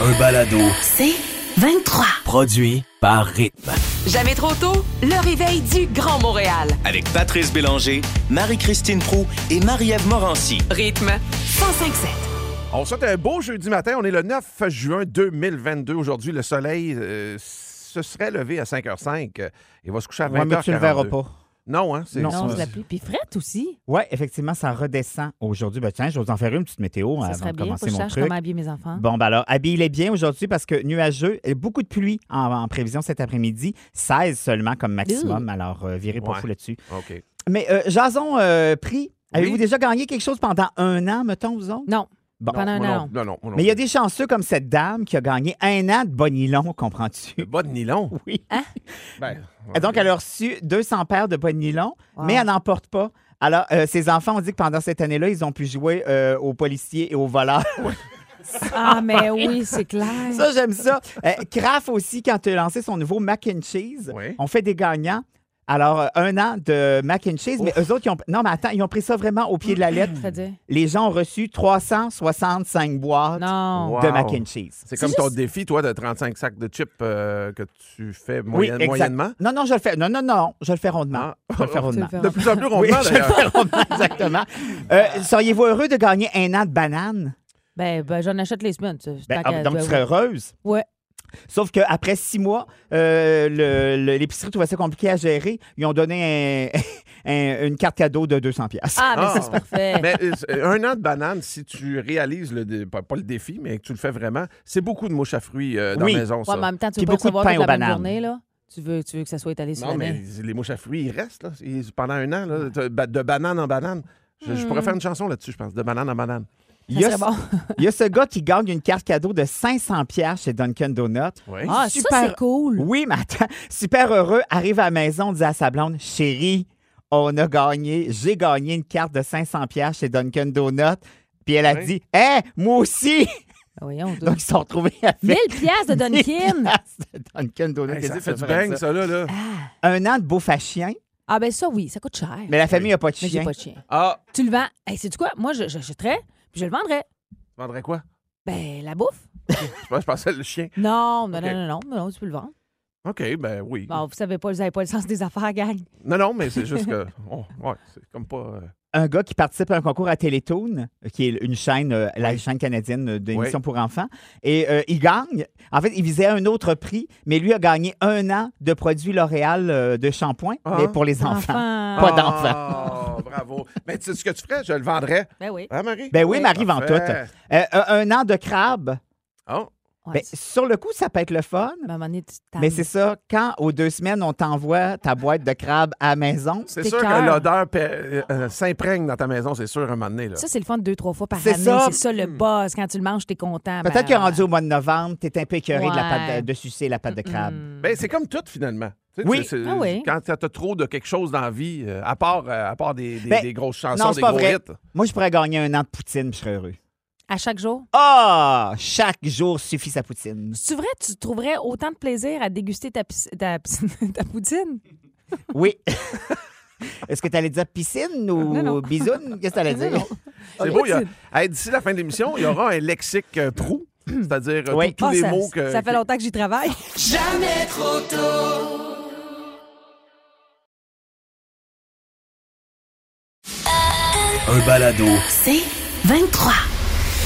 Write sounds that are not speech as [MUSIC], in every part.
Un balado. C'est 23. Produit par Rythme. Jamais trop tôt, le réveil du Grand Montréal. Avec Patrice Bélanger, Marie-Christine Prou et Marie-Ève Morancy. Rythme 1057. On souhaite un beau jeudi matin. On est le 9 juin 2022. Aujourd'hui, le soleil euh, se serait levé à 5h05 euh, et va se coucher à 20h42. Ouais, mais tu le verras pas. Non, hein? c'est- Non, Non, c'est- c'est la pluie. Puis frette aussi. Oui, effectivement, ça redescend aujourd'hui. Ben, tiens, je vais vous en faire une petite météo Ça avant serait de bien. Faut commencer que je mon sache truc. comment habiller mes enfants. Bon, ben alors, habillez-les bien aujourd'hui parce que nuageux, et beaucoup de pluie en, en prévision cet après-midi. 16 seulement comme maximum. Alors, euh, virez pas Ouais. fou là-dessus. OK. Mais euh, Jason euh, Prix, avez-vous Oui. déjà gagné quelque chose pendant un an, mettons, vous autres? Non. Bon. Pendant un Moi an. non, non, non, non Mais il y a des chanceux comme cette dame qui a gagné un an de bonilon, comprends-tu? Nylon. [LAUGHS] Oui. Ben, Et donc, elle a reçu 200 paires de bonilon, Wow. mais elle n'en porte pas. Alors, euh, ses enfants ont dit que pendant cette année-là, ils ont pu jouer euh, aux policiers et aux voleurs. [LAUGHS] Ah, mais oui, c'est clair. ça, j'aime ça. Euh, Kraft aussi, quand il a lancé son nouveau mac and cheese, Oui. on fait des gagnants. Alors, euh, un an de mac and cheese, mais eux autres, ils ont... non, mais attends, ils ont pris ça vraiment au pied de la lettre. Les gens ont reçu 365 boîtes Non. Wow. de mac and cheese. C'est comme ton défi, toi, de 35 sacs de chips euh, que tu fais Oui, moyennement? Non, non, je le fais. Non, non, non, je le fais rondement. Ah. Je le fais rondement. De plus en plus Oui, rondement, je le d'ailleurs. fais rondement, exactement. Euh, Seriez-vous heureux de gagner un an de banane? Ben, ben j'en achète les semaines. Ben, ah, donc, ben, tu serais heureuse? Ouais. Sauf qu'après six mois, euh, l'épicerie trouvait ça compliqué à gérer. Ils ont donné un- [LAUGHS] un- une carte cadeau de 200 pièces. Ah, mais Ah. ça, c'est parfait. Mais euh, un an de banane, si tu réalises le dé- pas, pas le défi, mais que tu le fais vraiment, c'est beaucoup de mouches à fruits euh, dans Oui. la maison, Ouais, ça. mais en même temps, tu pas beaucoup de recevoir pain toute la aux bananes. journée, là. Tu veux, tu veux que ça soit étalé sur Non, mais les mouches à fruits, ils restent là, pendant un an, là, de de banane en banane. Je, je pourrais faire une chanson là-dessus, je pense, de banane en banane. Il y, a, bon. il [LAUGHS] y a ce gars qui gagne une carte cadeau de 500 pièces chez Dunkin' Donuts. Oui. Ah, ça, Super- c'est cool. Oui, mais attends, super heureux, arrive à la maison, dit à sa blonde, chérie, on a gagné, j'ai gagné une carte de 500 pièces chez Dunkin' Donuts. Puis elle a Oui. dit, hé, moi aussi! Ah, [LAUGHS] Voyons, donc. Donc, ils se sont retrouvés avec 1000 piastres de 1000 Dunkin. [LAUGHS] de Dunkin' Donuts. Hey, ça fait du bang, ça? ça, là. là? Un an de beau à chien, Ah, ben ça, oui, ça coûte cher. mais la famille n'a pas de Mais j'ai chien. pas de chien. Ah, Tu le vends? Hey, sais-tu quoi? Moi, je, je j'achèterais, puis je le vendrais. tu vendrais quoi? Ben, la bouffe. Je pensais le chien. [LAUGHS] Non, non, non, non, non, non, tu peux le vendre. OK, ben oui. Bon, vous savez pas, vous avez pas le sens des affaires, gang. Non, non, mais c'est juste que. [LAUGHS] oh, ouais, c'est comme pas. Euh, Un gars qui participe à un concours à Télétoon, qui est une chaîne, euh, la chaîne canadienne d'émissions Oui. pour enfants, et euh, il gagne. En fait, il visait un autre prix, mais lui a gagné un an de produits L'Oréal euh, de shampoing, Ah. mais pour les enfants. Enfin. Pas d'enfant. Oh, [LAUGHS] bravo. Mais tu sais ce que tu ferais? Je le vendrais. Ben oui. Hein, Marie? Ben oui, Marie vend tout. Euh, un an de crabe. Oh, Ouais, Ben, sur le coup, ça peut être le fun. à un moment donné, Mais c'est ça, quand aux deux semaines, on t'envoie ta boîte de crabe à la maison, c'est sûr que l'odeur euh, euh, s'imprègne dans ta maison, c'est sûr, un moment donné. Là. Ça, c'est le fun deux, trois fois par année. ça. C'est ça le buzz. Quand tu le manges, t'es content. peut-être Ben, qu'il est rendu au mois de novembre, t'es un peu écœuré de, la pâte de, de sucer la pâte de crabe. mm. Ben, c'est comme tout, finalement. Tu sais, Oui. Ah oui. Quand tu as trop de quelque chose dans la vie, euh, à part, euh, à part des, des- Ben, des grosses chansons, non, des c'est pas gros vrai. hits. Moi, je pourrais gagner un an de poutine, je serais heureux. À chaque jour? Ah! chaque jour suffit sa poutine. C'est vrai, tu trouverais autant de plaisir à déguster ta, [LAUGHS] poutine? Oui. [LAUGHS] Est-ce que tu allais dire piscine ou Non, non. bisoune? Qu'est-ce que tu allais dire? C'est beau. a- Hey, D'ici la fin de l'émission, il y aura un lexique euh, prou, c'est-à-dire euh, Oui. tous Ah, les ça, mots que. ça fait longtemps que j'y travaille. [LAUGHS] Un balado. C'est 23.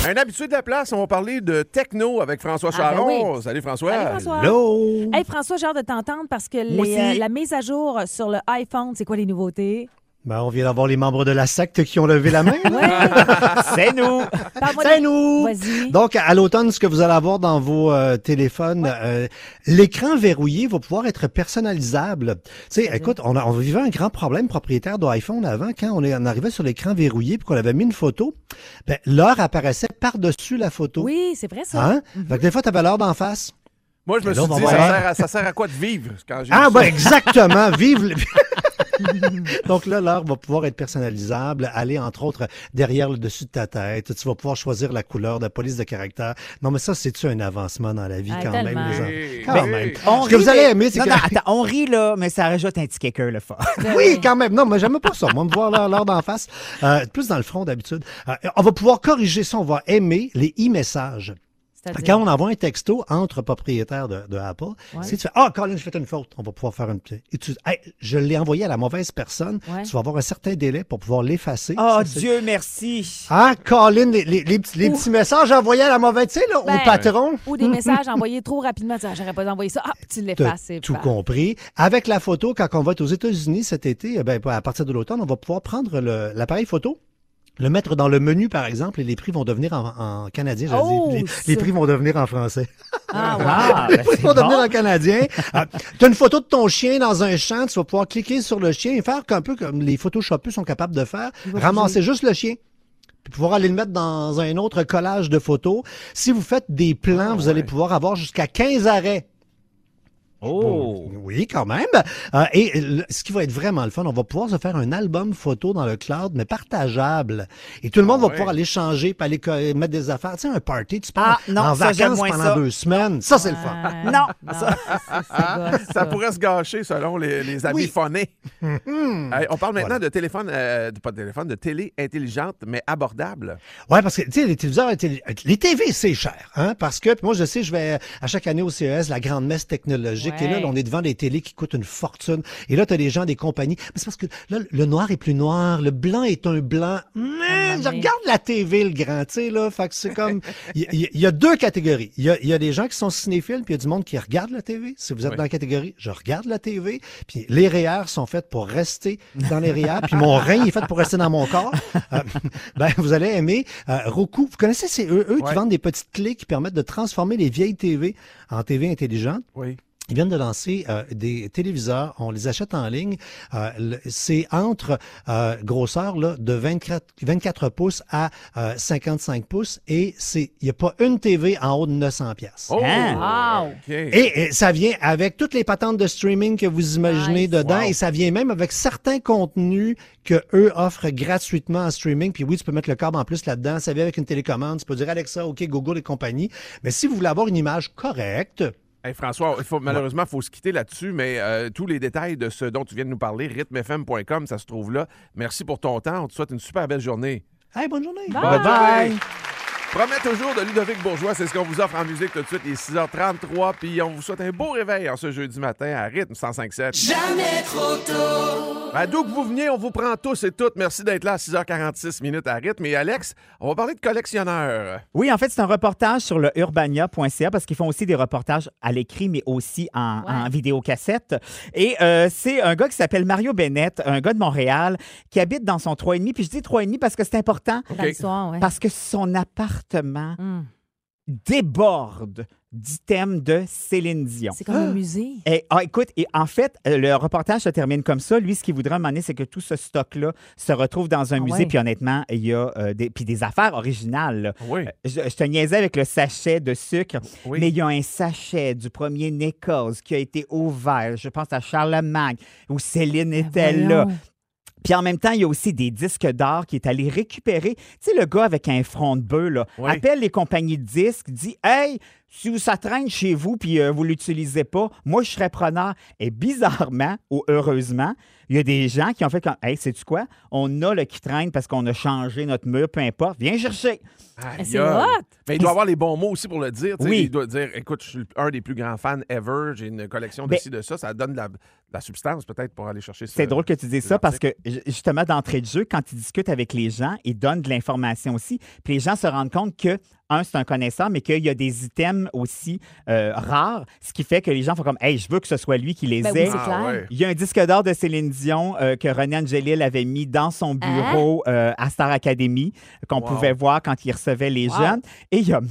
Un habitué de la place, on va parler de techno avec François Ah, ben Charon. oui. Salut François. Salut, François. Hello! Hey, François, j'ai hâte de t'entendre parce que les, euh, la mise à jour sur le iPhone, c'est quoi les nouveautés? Ben, on vient d'avoir les membres de la secte qui ont levé la main. [LAUGHS] C'est nous. C'est nous! Vas-y. Donc, à l'automne, ce que vous allez avoir dans vos euh, téléphones, euh, l'écran verrouillé va pouvoir être personnalisable. Tu sais, écoute, on, a, on vivait un grand problème propriétaire d'iPhone avant, quand on, est, on arrivait sur l'écran verrouillé puis qu'on avait mis une photo, ben, l'heure apparaissait par-dessus la photo. Oui, c'est vrai ça. Hein? Fait que des fois, tu avais l'heure d'en face. Moi, je me Et là, suis dit, ça sert, à, ça sert à quoi de vivre quand j'ai Ah, ben ça? exactement. Vive le... [LAUGHS] [LAUGHS] Donc là, l'heure va pouvoir être personnalisable, aller entre autres derrière le dessus de ta tête. Tu vas pouvoir choisir la couleur de la police de caractère. Non, mais ça, c'est-tu un avancement dans la vie Ah, quand tellement. même, les enfants? Quand même. On Ce que rit, vous allez mais- aimer, c'est que... non, attends, on rit là, mais ça rajoute un petit kicker le fort. Oui, quand même. Non, mais j'aime pas ça. Moi, me voir l'heure l'heure d'en face. Euh, plus dans le front d'habitude. Euh, on va pouvoir corriger ça. On va aimer les e-messages. C'est-à-dire- Quand on envoie un texto entre propriétaires de, de Apple, Ouais. si tu fais Ah, Colin, j'ai fait une faute, on va pouvoir faire une petite. et tu- Hey, je l'ai envoyé à la mauvaise personne. Ouais. Tu vas avoir un certain délai pour pouvoir l'effacer. Oh Ça, Dieu merci. Ah, Colin, les, les- les petits- les Ouh. petits messages envoyés à la mauvaise, tu sais, là, Ben, au patron. Ou des messages [LAUGHS] envoyés trop rapidement. Ah, J'aurais pas envoyé ça. Ah, tu l'effaces. c'est tout pas- compris. Avec la photo, quand on va être aux États-Unis cet été, eh ben, à partir de l'automne, on va pouvoir prendre le- l'appareil photo. Le mettre dans le menu, par exemple, et les prix vont devenir en, en canadien. Oh, les, prix vont devenir en français. Ah. [LAUGHS] Ah, Les ben, prix c'est vont devenir en canadien. tu as une photo de ton chien dans un champ, tu vas pouvoir cliquer sur le chien et faire un peu comme les photoshopeurs sont capables de faire. Ramasser juste le chien. Puis pouvoir aller le mettre dans un autre collage de photos. Si vous faites des plans, Ah, vous allez pouvoir avoir jusqu'à 15 arrêts. Oh. Oui, quand même. Euh, et le- ce qui va être vraiment le fun, on va pouvoir se faire un album photo dans le cloud, mais partageable. Et tout le monde Ah va ouais. pouvoir aller changer, puis aller mettre des affaires. Tu sais, un party, tu pars Ah, non, en vacances moins pendant ça. deux semaines. Ça, c'est le fun. [LAUGHS] [LAUGHS] Ah, Non, non, [LAUGHS] ça, ça, ça gosse, Ça pourrait se gâcher selon les, les habits Oui. phonés. Hmm. On parle maintenant Voilà. de téléphone, euh, de- pas de téléphone, de télé intelligente, mais abordable. Ouais, parce que, tu sais, les téléviseurs, les, les TV, c'est cher, hein, parce que, puis moi, je sais, je vais à chaque année au CES, la grande messe technologique, et là, on est devant des télés qui coûtent une fortune, et là, tu as des gens, des compagnies, mais c'est parce que là, le noir est plus noir, le blanc est un blanc, mais je regarde la TV, le grand, tu sais, là, fait que c'est comme, [LAUGHS] il y, a deux catégories. Il y a, il y a des gens qui sont cinéphiles, puis il y a du monde qui regarde la TV. Si vous êtes dans la catégorie, je regarde la TV, puis les REER sont faites pour rester dans les REER, puis mon rein est fait pour rester dans mon corps. Euh, [LAUGHS] ben, vous allez aimer euh, Roku. Vous connaissez, c'est eux, eux Ouais. qui vendent des petites clés qui permettent de transformer les vieilles TV en TV intelligentes? Oui. Ils viennent de lancer euh, des téléviseurs, on les achète en ligne. Euh, c'est entre euh, grosseur là, de 24, 24 pouces à euh, 55 pouces et c'est il n'y a pas une TV en haut de 900 pièces. Oh! Hein? Wow! OK. Et, et ça vient avec toutes les patentes de streaming que vous imaginez Nice. dedans Wow. et ça vient même avec certains contenus que eux offrent gratuitement en streaming. Puis oui, tu peux mettre le câble en plus là-dedans. Ça vient avec une télécommande. Tu peux dire Alexa, OK, Google et compagnie. Mais si vous voulez avoir une image correcte, Hey, François, il faut, malheureusement, il faut se quitter là-dessus, mais euh, tous les détails de ce dont tu viens de nous parler, rythmefm.com, ça se trouve là. Merci pour ton temps. On te souhaite une super belle journée. hey, bonne journée. Bye. Bye. journée. Promet toujours de Ludovic Bourgeois, c'est ce qu'on vous offre en musique tout de suite. Il est 6h33, puis on vous souhaite un beau réveil en ce jeudi matin à rythme 105.7. Jamais trop tôt! D'où que vous veniez, on vous prend tous et toutes. Merci d'être là à 6h46 minutes à rythme. Et Alex, on va parler de collectionneurs. Oui, en fait, c'est un reportage sur le urbania.ca parce qu'ils font aussi des reportages à l'écrit, mais aussi en, Ouais. en vidéocassette. Et euh, c'est un gars qui s'appelle Mario Bennett, un gars de Montréal, qui habite dans son 3,5. Puis je dis 3,5 parce que c'est important, ouais. parce que son appartement Hum. déborde d'items de Céline Dion. C'est comme un musée. Et, ah, écoute, et en fait, euh, le reportage se termine comme ça. Lui, ce qu'il voudrait m'amener, c'est que tout ce stock-là se retrouve dans un Ah musée. ouais. Puis honnêtement, il y a euh, des, puis des affaires originales. là. Oui. Euh, Je, je te niaisais avec le sachet de sucre, Oui. mais il y a un sachet du premier Nichols qui a été ouvert, je pense à Charlemagne, où Céline était là. Puis en même temps, il y a aussi des disques d'or qui est allé récupérer. Tu sais, le gars avec un front de bœuf, là, Oui. appelle les compagnies de disques, dit Hey, si ça traîne chez vous puis euh, vous ne l'utilisez pas, moi, je serais preneur. Et bizarrement ou heureusement, il y a des gens qui ont fait comme Hey, sais-tu quoi? On a le qui traîne parce qu'on a changé notre mur, peu importe, viens chercher. C'est aïe. hot! Mais il doit avoir les bons mots aussi pour le dire. Oui. Il doit dire écoute, je suis un des plus grands fans ever, j'ai une collection de Ben- ci, de ça. Ça donne de la, de la substance peut-être pour aller chercher ça. C'est drôle que tu dises ça parce que, ju- justement, d'entrée de jeu, quand ils discutent avec les gens, ils donnent de l'information aussi. Puis les gens se rendent compte que un, c'est un connaisseur, mais qu'il y a des items aussi euh, rares, ce qui fait que les gens font comme, hey, je veux que ce soit lui qui les Ben oui, ait. c'est Ah, clair. ouais. Il y a un disque d'or de Céline Dion euh, que René Angelil avait mis dans son bureau euh, à Star Academy, qu'on Wow. pouvait voir quand il recevait les Wow. jeunes. Et il y a même.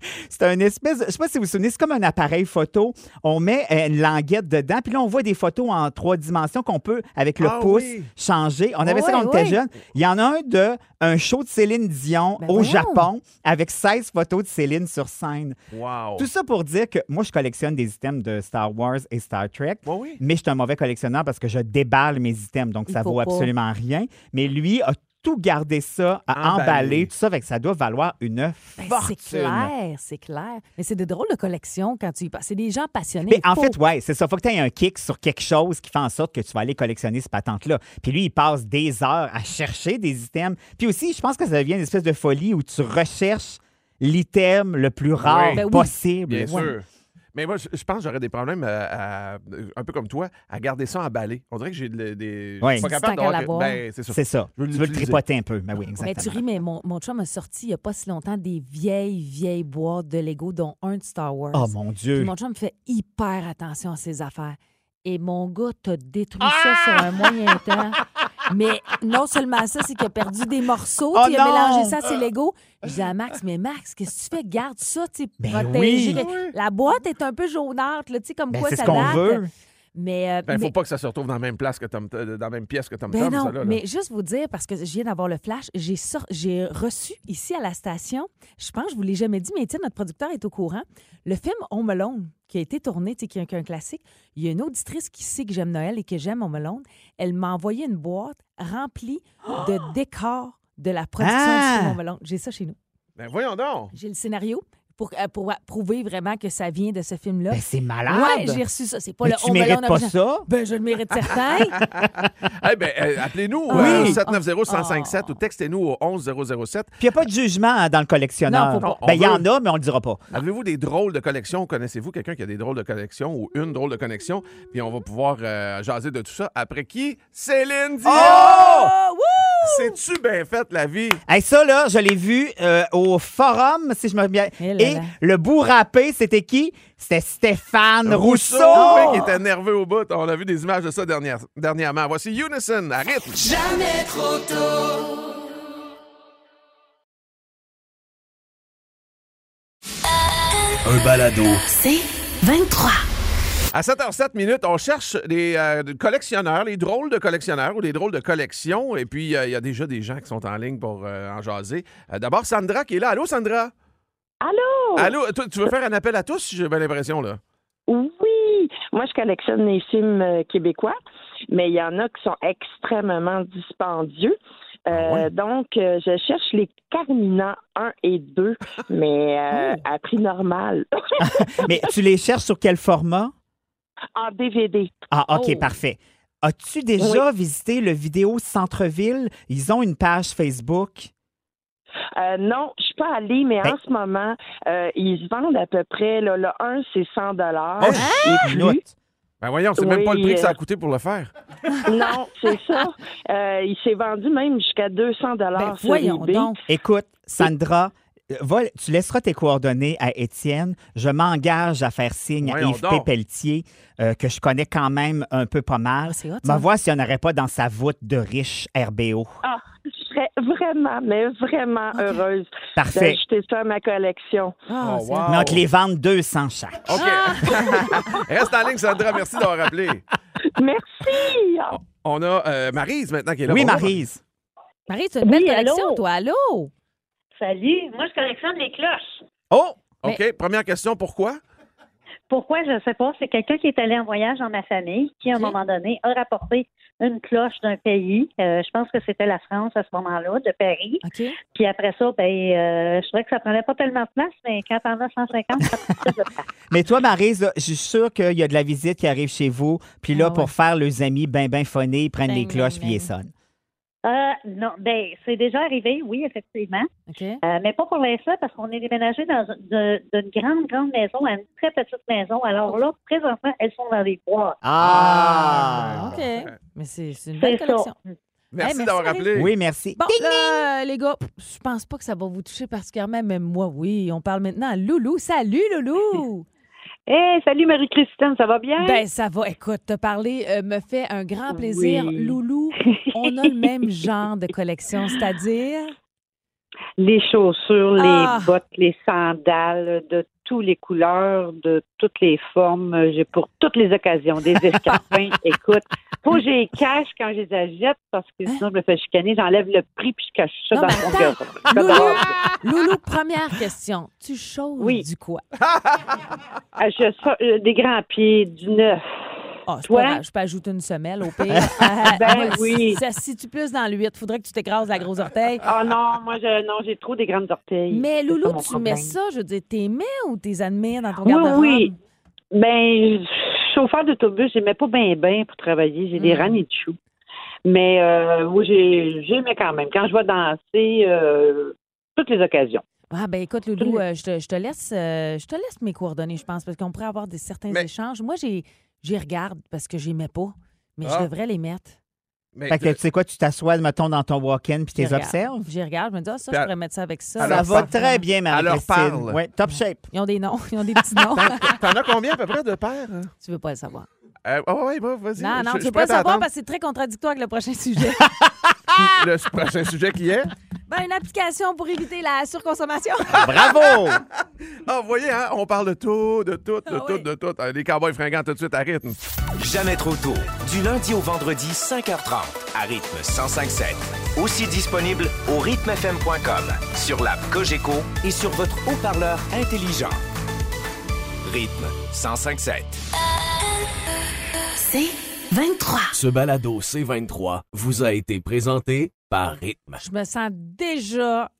[LAUGHS] C'est un espèce. de- Je sais pas si vous vous souvenez, c'est comme un appareil photo. On met euh, une languette dedans, puis là, on voit des photos en trois dimensions qu'on peut, avec le Ah pouce, oui. changer. On avait ça quand on était jeune. Il y en a un de un show de Céline Dion Ben au voyons. Japon avec 16 photos de Céline sur scène. Wow. Tout ça pour dire que moi, je collectionne des items de Star Wars et Star Trek. Mais je suis un mauvais collectionneur parce que je déballe mes items, donc Il ça vaut pas. absolument rien. Mais lui a tout gardé ça, à emballer, tout ça, fait que ça doit valoir une Ben, fortune. c'est clair, c'est clair. Mais c'est de drôles de collections quand tu y passes. C'est des gens passionnés. Mais en Faut- fait, ouais, c'est ça. Faut que tu aies un kick sur quelque chose qui fait en sorte que tu vas aller collectionner cette patente-là. Puis lui, il passe des heures à chercher des items. Puis aussi, je pense que ça devient une espèce de folie où tu recherches l'item le plus rare Oui. Ben oui. possible. Bien Ouais. sûr. Mais moi, je je pense que j'aurais des problèmes, à- à- un peu comme toi, à garder ça emballé. On dirait que j'ai de- des. Je suis pas capable d'avoir-. Ben, c'est ça. C'est ça. Je veux tu veux le l'utiliser. tripoter un peu. Ben oui, Mais exactement. tu ris, mais mon, mon chum a sorti il n'y a pas si longtemps des vieilles, vieilles boîtes de Lego, dont un de Star Wars. Oh mon Puis Dieu. mon chum fait hyper attention à ses affaires. Et mon gars t'a détruit Ah! ça sur un moyen temps. [LAUGHS] Mais non seulement ça, c'est qu'il a perdu des morceaux. Oh il a non! mélangé ça à ses Lego. Je dis à Max, mais Max, qu'est-ce que tu fais? Garde ça, tu sais, Ben protégé. oui. La boîte est un peu jaunâtre, là, tu sais, comme Ben, quoi c'est ça ce qu'on date. Mais, euh, Ben, faut mais- pas que ça se retrouve dans la même place que Tom, euh, dans la même pièce que Tom ben Tom, non, ça, là, là. mais juste vous dire, parce que je viens d'avoir le flash, j'ai sor- j'ai reçu ici à la station, je pense je vous l'ai jamais dit, mais Étienne, notre producteur, est au courant. Le film Home Alone, qui a été tourné, qui est un- classique, il y a une auditrice qui sait que j'aime Noël et que j'aime Home Alone. Elle m'a envoyé une boîte remplie de [GASPS] décors de la production Ah! film Home Alone. J'ai ça chez nous. Ben, voyons donc. J'ai le scénario pour, euh, pour prouver vraiment que ça vient de ce film-là. Ben, c'est malade. ouais, j'ai reçu ça. C'est pas Mais le tu mérites pas ça? Ben, je le mérite certain. [LAUGHS] Eh ben, euh, appelez-nous Oui. euh, 790-1057 Oh. ou textez-nous au 11007. Puis il n'y a pas de jugement hein, dans le collectionneur. Non, faut pas. Ben, il y On en a, mais on le dira pas. Avez-vous des drôles de collections? Connaissez-vous quelqu'un qui a des drôles de collections ou une drôle de connexion? Puis on va pouvoir euh, jaser de tout ça. Après qui? Céline Dion! Oh! C'est-tu bien fait, la vie? Hey, ça, là, je l'ai vu euh, au forum, si je me bien. Eh là Et là. le bout râpé, c'était qui? C'était Stéphane Rousseau. oui, qui était nerveux au bout. On a vu des images de ça dernière- dernièrement. Voici Unison à rythme. Un balado. C'est 23. À 7h07 minutes, on cherche euh, collectionneurs, les drôles de collectionneurs ou les drôles de collection. Et puis, euh, il y a déjà des gens qui sont en ligne pour euh, en jaser. Euh, D'abord, Sandra qui est là. Allô, Sandra? Allô? Allô? Toi, tu veux faire un appel à tous? J'ai bien l'impression, là? Oui! Moi, je collectionne les films euh, québécois, mais il y en a qui sont extrêmement dispendieux. Euh, Ah ouais? Donc, euh, je cherche les Carmina 1 et 2, [LAUGHS] mais euh, Oh. à prix normal. [LAUGHS] [LAUGHS] Mais tu les cherches sur quel format? En DVD. Ah, OK, Oh. parfait. As-tu déjà visité le vidéo Centre-Ville? Ils ont une page Facebook. Euh, non, je suis pas allée, mais Ben- en ce moment, euh, ils se vendent à peu près, là, le 1, c'est 100 dollars. Oh, et plus. note. Ben voyons, c'est même pas le prix que ça a euh, coûté pour le faire. Non, c'est [LAUGHS] ça. Euh, il s'est vendu même jusqu'à 200 dollars Ben, sur voyons eBay. donc. Écoute, Sandra, va- tu laisseras tes coordonnées à Étienne. Je m'engage à faire signe Voyons à Yves P. donc. Pelletier, euh, que je connais quand même un peu pas mal. Ah, c'est hot, ça. voir s'il n'y en aurait pas dans sa voûte de riche RBO. Ah, je serais vraiment, mais vraiment heureuse Parfait. d'ajouter ça à ma collection. Ah, Oh, c'est- wow. Mais on te les vend 200 chaque. OK. [LAUGHS] Reste en ligne, Sandra. Merci d'avoir appelé. Merci! Ah, On a euh, Maryse maintenant qui est là. Oui, Bonjour. Maryse. Marie, tu as une belle Oui, collection, allô? toi. Allô? Salut, moi je collectionne les cloches. Oh! OK. Première question, pourquoi? Pourquoi, je ne sais pas. C'est quelqu'un qui est allé en voyage dans ma famille qui, à un moment donné, a rapporté une cloche d'un pays. Euh, je pense que c'était la France à ce moment-là, de Paris. Puis après ça, ben, euh, je trouvais que ça prenait pas tellement de place, mais quand t'en as 150, ça prend plus de place. [LAUGHS] Mais toi, Maryse, là, je suis sûre qu'il y a de la visite qui arrive chez vous. Puis là, Ah pour faire les amis ben, ben phonés, ils prennent Bang, les cloches bang, puis ils sonnent. Euh, non, ben, c'est déjà arrivé, oui, effectivement. Euh, mais pas pour l'instant, parce qu'on est déménagé dans d'une grande, grande maison à une très petite maison. Alors là, présentement, elles sont dans les boîtes. Ah! OK. Mais c'est une belle ça. collection. Merci Hey, merci, d'avoir appelé. Oui, merci. Bon, là, les gars, je pense pas que ça va vous toucher particulièrement, mais moi, oui. On parle maintenant à Loulou. Salut, Loulou! [LAUGHS] Hey, salut Marie-Christine, ça va bien? Ben, ça va. Écoute, te parler euh, me fait un grand plaisir. Oui. Loulou, on a le [LAUGHS] même genre de collection, c'est-à-dire? Les chaussures, les Ah. bottes, les sandales, de toutes les couleurs, de toutes les formes. J'ai pour toutes les occasions des escarpins. [LAUGHS] Écoute, faut que les cache quand je les achète parce que sinon je me fais chicaner. J'enlève le prix puis je cache ça Non, dans mon garde-robe. Loulou, Loulou, première question. Tu choses du quoi? Ah, je euh, des grands pieds, du neuf. Ah, c'est Toi? pas grave, je peux ajouter une semelle au pire. [LAUGHS] Ah, Ben moi, oui. Ça se situe plus dans l'huître. Faudrait que tu t'écrases la grosse orteil. Ah non, moi, je, non, j'ai trop des grandes orteils. Mais Loulou, tu problème. mets ça, je veux dire, t'es mets ou t'es admets dans ton Oui, garde-robe? oui. Ben, chauffeur d'autobus, j'aimais pas bien bien pour travailler. J'ai des Hmm. raniers de chou. Mais euh, oui, j'ai- j'aimais quand même. Quand je vais danser, euh, toutes les occasions. Ah ben écoute, Loulou, euh, je, te, je te laisse euh, je te laisse mes coordonnées, je pense, parce qu'on pourrait avoir des certains échanges. Moi, j'ai j'y regarde parce que j'aimais pas, mais Ah. je devrais les mettre. Fait que tu sais quoi, tu t'assois, mettons, dans ton walk-in puis tu les observes. J'y regarde, je me dis, ah, ça, Puis je à- pourrais mettre ça avec ça. Ça va très bien, leur Marie-Christine. parle. Ouais, top shape. Ils ont des noms, ils ont des petits [LAUGHS] noms. T'en as combien à peu près de paires? hein? tu veux pas le savoir. Euh, ah ouais, bah, vas-y. Non, non, Je- tu je veux pas le savoir parce que c'est très contradictoire avec le prochain sujet. [LAUGHS] Le prochain sujet qui est? Ben, une application pour éviter la surconsommation. [LAUGHS] Bravo! Ah, vous voyez, hein, on parle de tout, de tout, de Ah tout, de tout. Euh, Les cowboys fringants tout de suite à rythme. Jamais trop tôt. Du lundi au vendredi, 5h30, à rythme 105.7. Aussi disponible au rythmefm.com, sur l'app Cogeco et sur votre haut-parleur intelligent. Rythme 105.7. C'est 23. Ce balado C23 vous a été présenté par Rythme. Je me sens déjà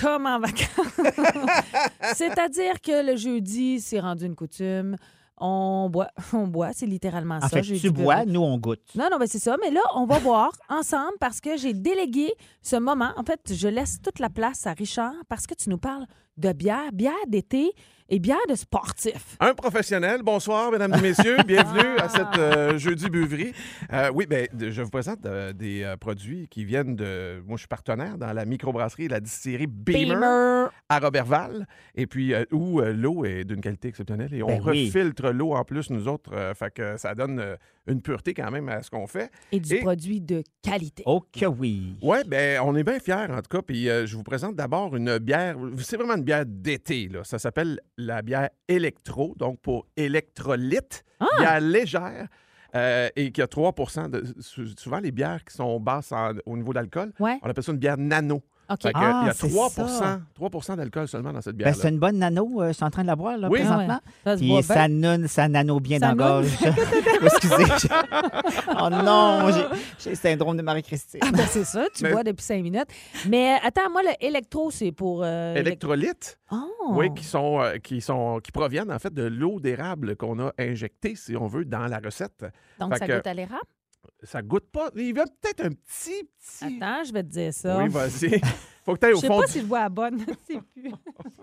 comme en vacances. [LAUGHS] C'est-à-dire que le jeudi, c'est rendu une coutume. On boit, [LAUGHS] on boit, c'est littéralement En ça. fait, tu bois, nous, on goûte. Non, non, mais c'est ça. Mais là, on va boire [LAUGHS] ensemble parce que j'ai délégué ce moment. En fait, je laisse toute la place à Richard parce que tu nous parles de bière, bière d'été et bière de sportif. Un professionnel. Bonsoir, mesdames et messieurs. [LAUGHS] Bienvenue à cette euh, jeudi buverie. Euh, oui, ben, je vous présente euh, des euh, produits qui viennent de. Moi, je suis partenaire dans la microbrasserie et la distillerie Beamer, Beamer. à Robertval. Et puis, euh, où euh, l'eau est d'une qualité exceptionnelle. Et on Ben oui. refiltre l'eau en plus, nous autres. euh, fait que ça donne euh, une pureté quand même à ce qu'on fait. Et du produit de qualité. Oh que oui. Oui, ben on est bien fiers en tout cas. Puis euh, je vous présente d'abord une bière. C'est vraiment une bière d'été. Là. Ça s'appelle la bière électro, donc pour électrolyte. Ah! Bière légère. euh, et qui a 3 de. sou- Souvent, les bières qui sont basses en- au niveau d'alcool, Ouais. on appelle ça une bière nano. Que, Ah, il y a c'est 3 ça. 3 d'alcool seulement dans cette Ben, bière-là. c'est une bonne nano, euh, je suis en train de la boire là, Oui. présentement. Ah ouais. Ça se Puis boit ça, nano bien Ça dans la gorge. [LAUGHS] Excusez. Oh non, j'ai- le syndrome de Marie-Christine. Ah, ben c'est ça, tu Mais- bois depuis cinq minutes. Mais attends, moi, le électro, c'est pour. euh, Électrolyte. Oh. Oui, qui sont, euh, qui sont qui proviennent en fait de l'eau d'érable qu'on a injectée, si on veut, dans la recette. Donc, Fait ça que goûte à l'érable? Ça goûte pas. Il y a peut-être un petit, petit. Attends, je vais te dire ça. Oui, vas-y. [LAUGHS] Faut que tu ailles Je au sais fond. pas du- si je vois la bonne. [LAUGHS] Je sais plus.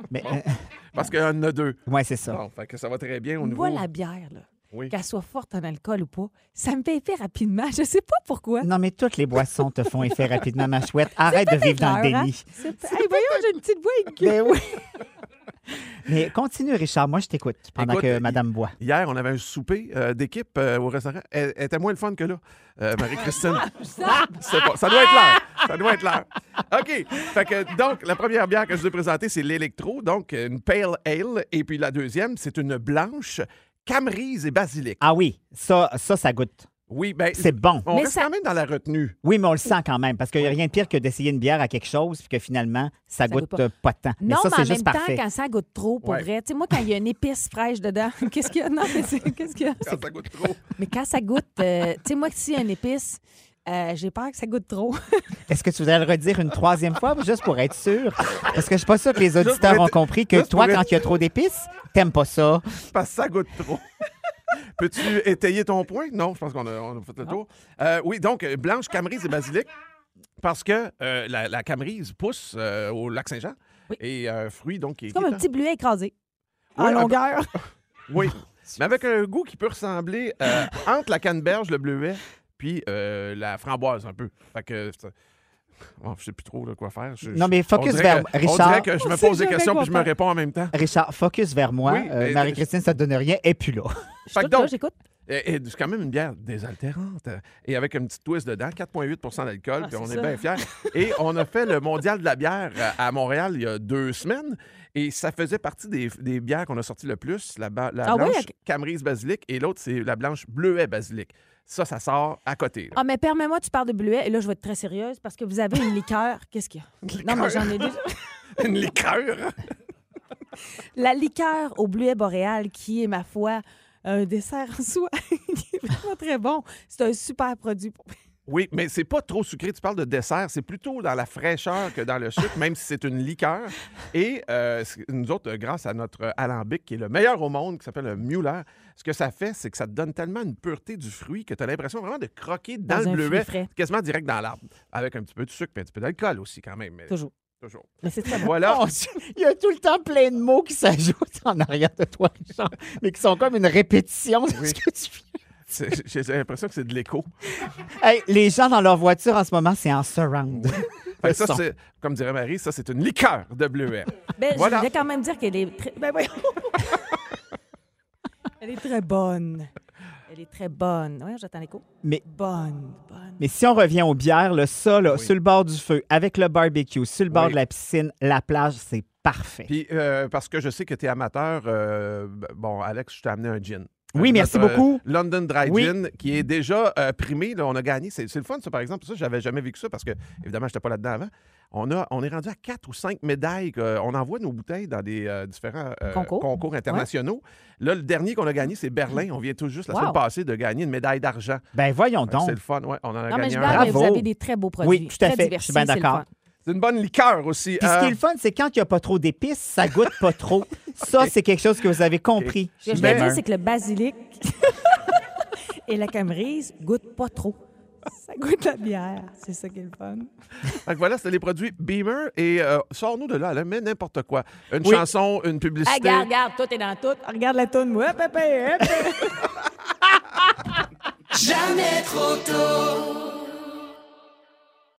Mais, euh, [LAUGHS] Parce qu'il y en a deux. ouais, c'est ça. Bon, fait que ça va très bien au niveau. Moi, la bière, là, Oui. qu'elle soit forte en alcool ou pas, ça me fait effet rapidement. Je sais pas pourquoi. Non, mais toutes les boissons te font effet rapidement, ma chouette. Arrête de vivre dans le hein? déni. C'est pas- Hey, voyons, j'ai une petite voix aiguë. Ben oui. [LAUGHS] Mais continue, Richard. Moi, je t'écoute pendant Écoute, que Madame boit. Hier, on avait un souper euh, d'équipe euh, au restaurant. Elle, elle était moins le fun que là, euh, Marie-Christine. [LAUGHS] Pas- ça doit être l'heure. Ça doit être l'heure. OK. Fait que, donc, la première bière que je vous ai présentée, c'est l'électro, donc une pale ale. Et puis la deuxième, c'est une blanche camerise et basilic. Ah oui, ça, ça, ça goûte. Oui, ben, C'est bon. on Mais reste ça- quand même dans la retenue. Oui, mais on le sent quand même, parce qu'il n'y a rien de pire que d'essayer une bière à quelque chose, puis que finalement, ça, goûte, goûte pas. pas tant. Mais Non, ça, mais en juste même parfait. temps, quand ça goûte trop, pour Ouais. vrai. Tu sais, moi, quand il y a une épice fraîche dedans, [LAUGHS] qu'est-ce qu'il y a? Non, mais c'est- qu'est-ce qu'il y a? Quand ça goûte trop. Mais quand ça goûte, euh, tu sais, moi, s'il y a une épice, euh, j'ai peur que ça goûte trop. [LAUGHS] Est-ce que tu voudrais le redire une troisième fois, juste pour être sûr? Parce que je suis pas sûr que les auditeurs être- ont compris que juste toi, quand être- il y a trop d'épices, t'aimes pas ça. Parce que ça goûte trop. [LAUGHS] Peux-tu étayer ton point? Non, je pense qu'on a, on a fait le tour. Euh, oui, donc, blanche, camerise et basilic. Parce que euh, la, la camerise pousse euh, au lac Saint-Jean. Et un fruit, donc, qui C'est comme un petit bleuet écrasé. Oui, en un- longueur. [LAUGHS] Oui. Mais avec un goût qui peut ressembler euh, entre la canneberge, le bleuet, puis euh, la framboise un peu. Fait que. Bon, je sais plus trop là, quoi faire. Je- Non, mais focus vers que- Richard. On dirait que je On me pose des questions puis je me réponds en même temps. Richard, focus vers moi. Oui, Euh, Marie-Christine, ça ne donne rien. Et puis là. Je donc- j'écoute. Et, et c'est quand même une bière désaltérante euh, et avec un petit twist dedans, 4,8 d'alcool, Ah, puis on est ça. bien fiers. Et on a fait le mondial de la bière à à Montréal il y a deux semaines et ça faisait partie des, des bières qu'on a sorties le plus, la, ba- la Ah oui, blanche. Camerise Basilic et l'autre c'est la blanche Bleuet Basilic. Ça, ça sort à côté. là. Ah, mais permets-moi, tu parles de bleuet, et là, je vais être très sérieuse parce que vous avez une liqueur. [LAUGHS] Qu'est-ce qu'il y a? Non, mais j'en ai déjà. [LAUGHS] Une liqueur? La liqueur au bleuet boréal, qui est, ma foi, un dessert en soi, [LAUGHS] qui est vraiment très bon. C'est un super produit. pour- Oui, mais c'est pas trop sucré. Tu parles de dessert, c'est plutôt dans la fraîcheur que dans le sucre, même si c'est une liqueur. Et euh, nous autres, euh, grâce à notre alambic, qui est le meilleur au monde, qui s'appelle le Mueller, ce que ça fait, c'est que ça te donne tellement une pureté du fruit que tu as l'impression vraiment de croquer dans, Dans le bleuet, quasiment direct dans l'arbre, avec un petit peu de sucre et un petit peu d'alcool aussi, quand même. mais Toujours. Toujours. Mais c'est très. Voilà. Dieu, Il y a tout le temps plein de mots qui s'ajoutent en arrière de toi, Richard, mais qui sont comme une répétition de Oui. ce que tu viens. [LAUGHS] J'ai l'impression que c'est de l'écho. Hey, les gens dans leur voiture en ce moment, c'est en surround. Fait Le que ça, c'est, comme dirait Marie, ça, c'est une liqueur de bleuet. Ben, Voilà. Je voulais quand même dire qu'elle est très... Ben. [LAUGHS] Elle est très bonne. Elle est très bonne. Oui, j'attends l'écho. Mais- Bonne, bonne. Mais si on revient aux bières, là, ça, là, Oui. sur le bord du feu, avec le barbecue, sur le bord Oui. de la piscine, la plage, c'est parfait. Puis, euh, parce que je sais que tu es amateur, euh, bon, Alex, je t'ai amené un gin. Oui, Euh, merci notre, euh, beaucoup. London Dry Oui. Gin, qui est déjà euh, primé. Là, on a gagné. C'est le fun, ça, par exemple. Ça, j'avais jamais vécu ça parce que, évidemment, je n'étais pas là-dedans avant. On, a, on est rendu à quatre ou cinq médailles. que- on envoie nos bouteilles dans des euh, différents euh, Concours. internationaux. Là, le dernier qu'on a gagné, c'est Berlin. On vient tout juste la Wow. semaine passée de gagner une médaille d'argent. Ben voyons donc. C'est le fun, ouais. On en a Non, mais gagné je un. mais vous Bravo. avez des très beaux produits. Oui, tout à Très fait. diversifiés, Je suis bien d'accord. C'est une bonne liqueur aussi. Puis ce qui est le fun, c'est quand il n'y a pas trop d'épices, ça goûte pas trop. [LAUGHS] Ça, c'est quelque chose que vous avez compris. Ce que je Mais- veux dire, c'est que le basilic [LAUGHS] et la camerise goûtent pas trop. Ça goûte la bière. C'est ça qui est le fun. Que voilà, c'était les produits Beamer. Et euh, sors-nous de là, là, mets n'importe quoi. Une Oui. chanson, une Ah, publicité. regarde, regarde, tout est dans tout. Regarde la toune, hop, [LAUGHS] hop. Jamais trop tôt.